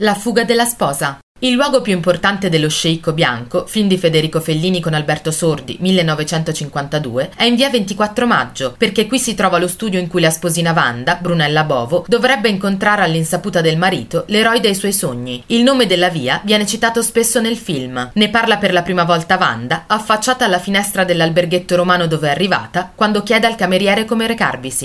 La fuga della sposa. Il luogo più importante dello sceicco bianco, film di Federico Fellini con Alberto Sordi, 1952, è in via 24 maggio, perché qui si trova lo studio in cui la sposina Wanda, Brunella Bovo, dovrebbe incontrare all'insaputa del marito l'eroe dei suoi sogni. Il nome della via viene citato spesso nel film. Ne parla per la prima volta Wanda, affacciata alla finestra dell'alberghetto romano dove è arrivata, quando chiede al cameriere come recarvisi.